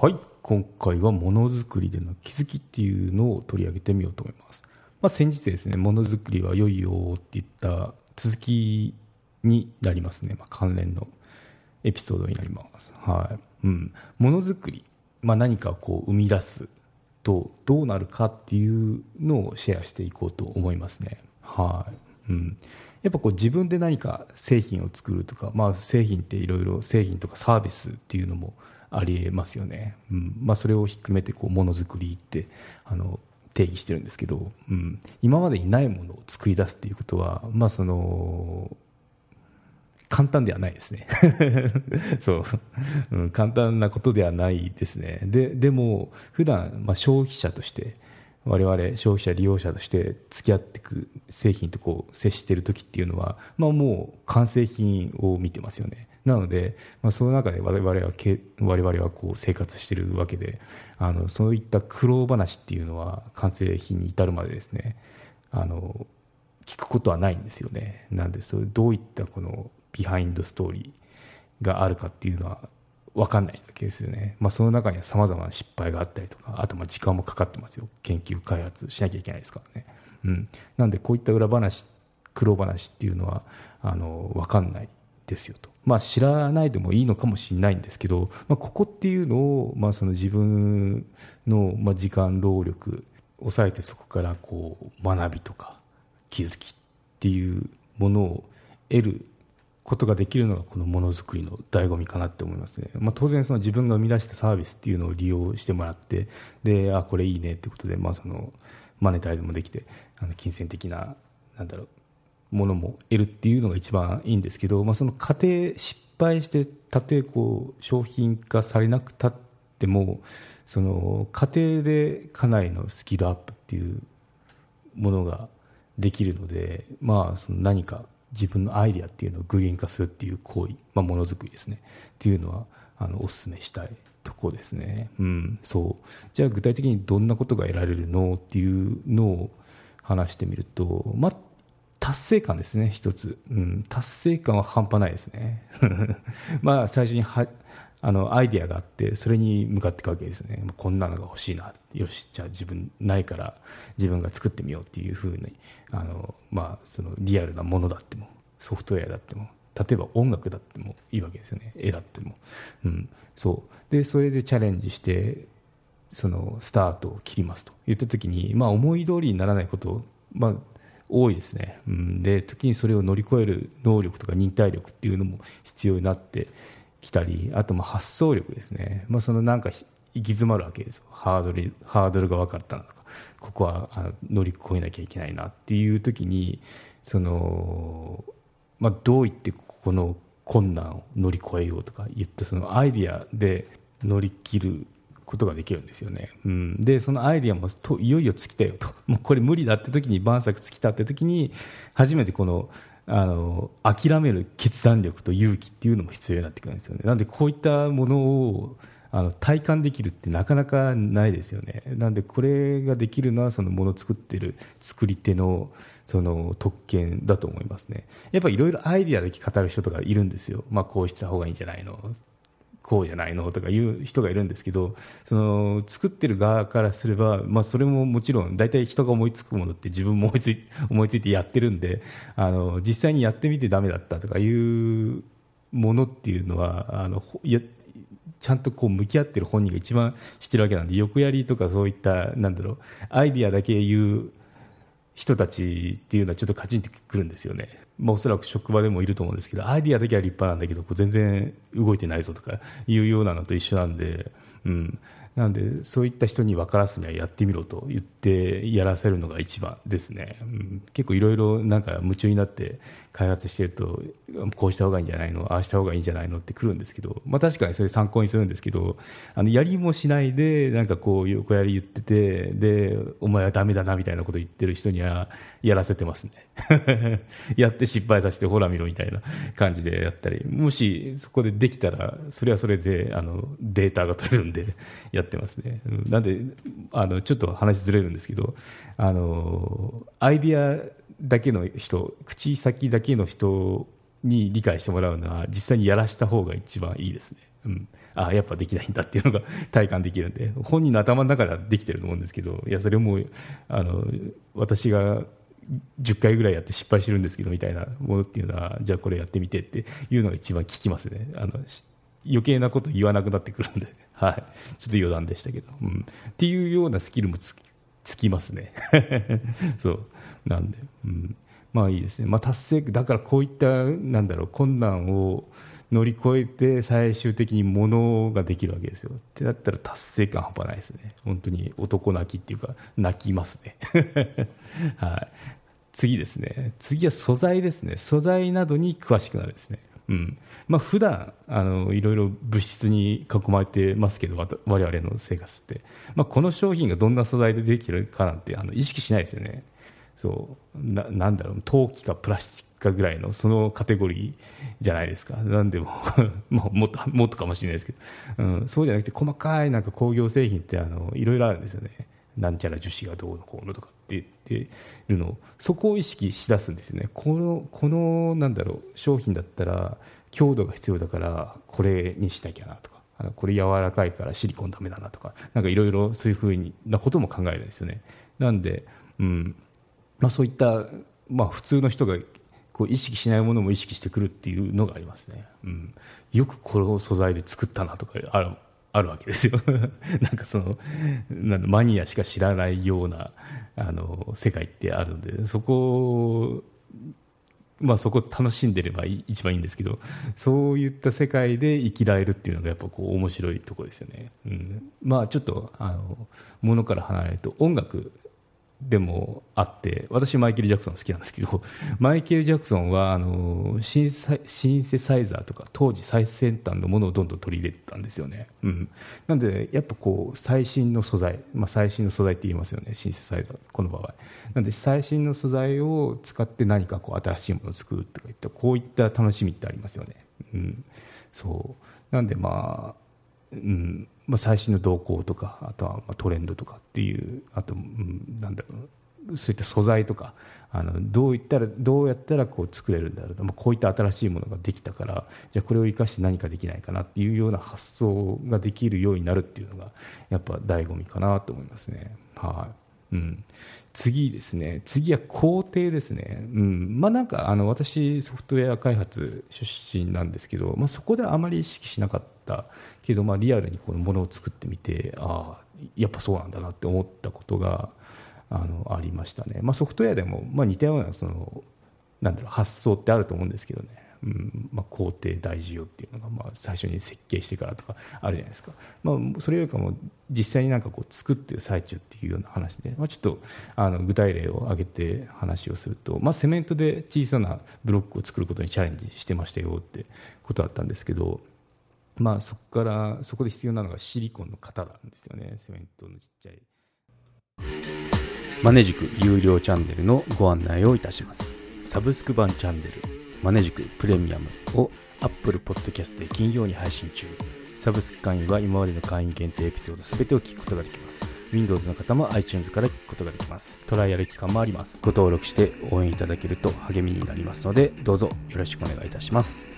はい。今回はものづくりでの気づきっていうのを取り上げてみようと思います、まあ、先日ですねものづくりは良いよって言った続きになりますね、まあ、関連のエピソードになります。はい。うん。ものづくり、まあ、何かこう生み出すとどうなるかっていうのをシェアしていこうと思いますね。はい。うん。やっぱこう自分で何か製品を作るとか、まあ、製品っていろいろ製品とかサービスっていうのもありえますよね、うん。まあ、それをひっくめてこうものづくりってあの定義してるんですけど、うん、今までにないものを作り出すっていうことは、まあ、その簡単ではないですね。そう、うん、簡単なことではないですね。ででも普段まあ消費者として我々消費者利用者として付き合っていく製品とこう接してる時っていうのは、まあ、もう完成品を見てますよね。なので、まあ、その中で我々は我々はこう生活してるわけであのそういった苦労話っていうのは完成品に至るまでですねあの聞くことはないんですよね。なんでそれどういったこの behind story があるかっていうのは分かんないわけですよね、まあ、その中にはさまざまな失敗があったりとかあとまあ時間もかかってますよ。研究開発しなきゃいけないですからね、うん、なんでこういった裏話苦労話っていうのはあの分かんないですよと、まあ、知らないでもいいのかもしれないんですけど、まあ、ここっていうのを、まあ、その自分の、まあ、時間労力抑えてそこからこう学びとか気づきっていうものを得ることができるのがこのものづくりの醍醐味かなって思いますね、まあ、当然その自分が生み出したサービスっていうのを利用してもらってであこれいいねってことで、まあ、そのマネタイズもできてあの金銭的ななんだろうものも得るっていうのが一番いいんですけど、まあ、その過程失敗してたとえこう商品化されなくたってもその過程でかなりのスキルアップっていうものができるので、まあ、その何か自分のアイディアっていうのを具現化するっていう行為、まあ、ものづくりですね。っていうのはあのお勧めしたいところですね、うん、そう。じゃあ具体的にどんなことが得られるの？っていうのを話してみると、まあ、達成感ですね一つ、うん、達成感は半端ないですね。まあ最初にはあのアイディアがあってそれに向かっていくわけですね。こんなのが欲しいな。よしじゃあ自分ないから自分が作ってみようっていうふうにあの、まあ、そのリアルなものだってもソフトウェアだっても例えば音楽だってもいいわけですよね。絵だっても、うん、そう。でそれでチャレンジしてそのスタートを切りますと。言った時に、まあ、思い通りにならないこと、まあ、多いですね、うん、で時にそれを乗り越える能力とか忍耐力っていうのも必要になってきたりあとまあ発想力ですね、まあ、そのなんか行き詰まるわけですよ。ハードルハードルが分かったなとか。ここはあの乗り越えなきゃいけないなっていう時にその、まあ、どういってここの困難を乗り越えようとか言ったそのアイディアで乗り切ることができるんですよね、うん、でそのアイディアもといよいよ尽きたよと。もうこれ無理だって時に晩作尽きたって時に初めてこのあの諦める決断力と勇気っていうのも必要になってくるんですよね。なんでこういったものをあの体感できるってなかなかないですよね。なんでこれができるのはそのものを作ってる作り手のその特権だと思いますね。やっぱりいろいろアイディアだけ語る人とかいるんですよ、まあ、こうした方がいいんじゃないの。こうじゃないのとか言う人がいるんですけどその作ってる側からすれば、まあ、それももちろん大体人が思いつくものって自分も思いつい 思いついてやってるんであの実際にやってみてだめだったとかいうものっていうのはあのやちゃんとこう向き合ってる本人が一番知ってるわけなんで横やりとかそういったなんだろうアイディアだけ言う人たちっていうのはちょっとカチンってくるんですよね。まあ、おそらく職場でもいると思うんですけど、アイディアだけは立派なんだけど、こう全然動いてないぞとかいうようなのと一緒なんで、うん。なんで、そういった人に分からすにはやってみろと言ってやらせるのが一番ですね。うん、結構いろいろなんか夢中になって開発してると、こうした方がいいんじゃないの、ああした方がいいんじゃないのってくるんですけど、まあ確かにそれ参考にするんですけど、あの、やりもしないで、なんかこう横やり言ってて、で、お前はダメだなみたいなこと言ってる人にはやらせてますね。やって失敗させてほら見ろみたいな感じでやったり、もしそこでできたら、それはそれで、あの、データが取れるんでやってってますね。なんで、あの、ちょっと話ずれるんですけど、あの、アイディアだけの人口先だけの人に理解してもらうのは実際にやらした方が一番いいですね、うん、あやっぱできないんだっていうのが 体感できるんで。本人の頭の中ではできてると思うんですけどいやそれもあの私が10回ぐらいやって失敗してるんですけどみたいなものっていうのはじゃあこれやってみてっていうのが一番効きますね。あの余計なこと言わなくなってくるんで、はい、ちょっと余談でしたけど、うん、っていうようなスキルもつきますね。そう。なんで、うん、まあいいですね、まあ、達成だからこういったなんだろう困難を乗り越えて最終的にものができるわけですよ。ってなったら達成感半端ないですね。本当に男泣きっていうか泣きますね。はい。次ですね。次は素材ですね。素材などに詳しくなるですね。うん。まあ普段あのいろいろ物質に囲まれてますけど我々の生活って、まあ、この商品がどんな素材でできてるかなんてあの意識しないですよね。そう。ななんだろう。陶器かプラスチックかぐらいのそのカテゴリーじゃないですか。なんでも ももっともっとかもしれないですけど、うん、そうじゃなくて細かいなんか工業製品ってあのいろいろあるんですよね。なんちゃら樹脂がどうのこうのとかって言ってるのそこを意識しだすんですよね。このこのなんだろう商品だったら強度が必要だからこれにしなきゃなとかこれ柔らかいからシリコンダメだなとかなんかいろいろそういうふうなことも考えるんですよね。なんで、うんまあ、そういった、まあ、普通の人がこう意識しないものも意識してくるっていうのがありますね、うん、よくこの素材で作ったなとかあるあるわけですよ。なんかそのなんマニアしか知らないようなあの世界ってあるのでそこまあ、そこ楽しんでれば一番いいんですけどそういった世界で生きられるっていうのがやっぱこう面白いところですよね、うん、まあちょっとあのものから離れると音楽でもあって私マイケル・ジャクソン好きなんですけど マイケル・ジャクソンはあのシンシンセサイザーとか当時最先端のものをどんどん取り入れてたんですよね、うん、なんでやっぱこう最新の素材、まあ、最新の素材って言いますよねシンセサイザーこの場合。なんで最新の素材を使って何かこう新しいものを作るとかいったこういった楽しみってありますよね、うん、そう。なんでまあうん。まあ、最新の動向とかあとはまあトレンドとかっていうあと、うん、なんだろうそういった素材とかあのどういったらどうやったらこう作れるんだろうと、まあ、こういった新しいものができたからじゃあこれを生かして何かできないかなっていうような発想ができるようになるっていうのがやっぱ醍醐味かなと思いますね。はい、うん。次ですね、次は工程ですね、うん。まあ、なんかあの私、ソフトウェア開発出身なんですけど、まあ、そこであまり意識しなかったけど、まあ、リアルにこのものを作ってみて、ああ、やっぱそうなんだなって思ったことがあのありましたね、まあ、ソフトウェアでも、まあ、似たようなそのなんだろう発想ってあると思うんですけどね。うんまあ、工程大事よっていうのが、まあ、最初に設計してからとかあるじゃないですか、まあ、それよりかも実際になんかこう作ってる最中っていうような話で、まあ、ちょっとあの具体例を挙げて話をすると、まあ、セメントで小さなブロックを作ることにチャレンジしてましたよってことだったんですけど、まあ、そこからそこで必要なのがシリコンの型なんですよね。セメントのちっちゃい。マネジク有料チャンネルのご案内をいたします。サブスク版チャンネル。マネジクプレミアムを Apple Podcast で金曜に配信中。サブスク会員は今までの会員限定エピソード全てを聞くことができます。Windows の方も iTunes から聞くことができます。トライアル期間もあります。ご登録して応援いただけると励みになりますので、どうぞよろしくお願いいたします。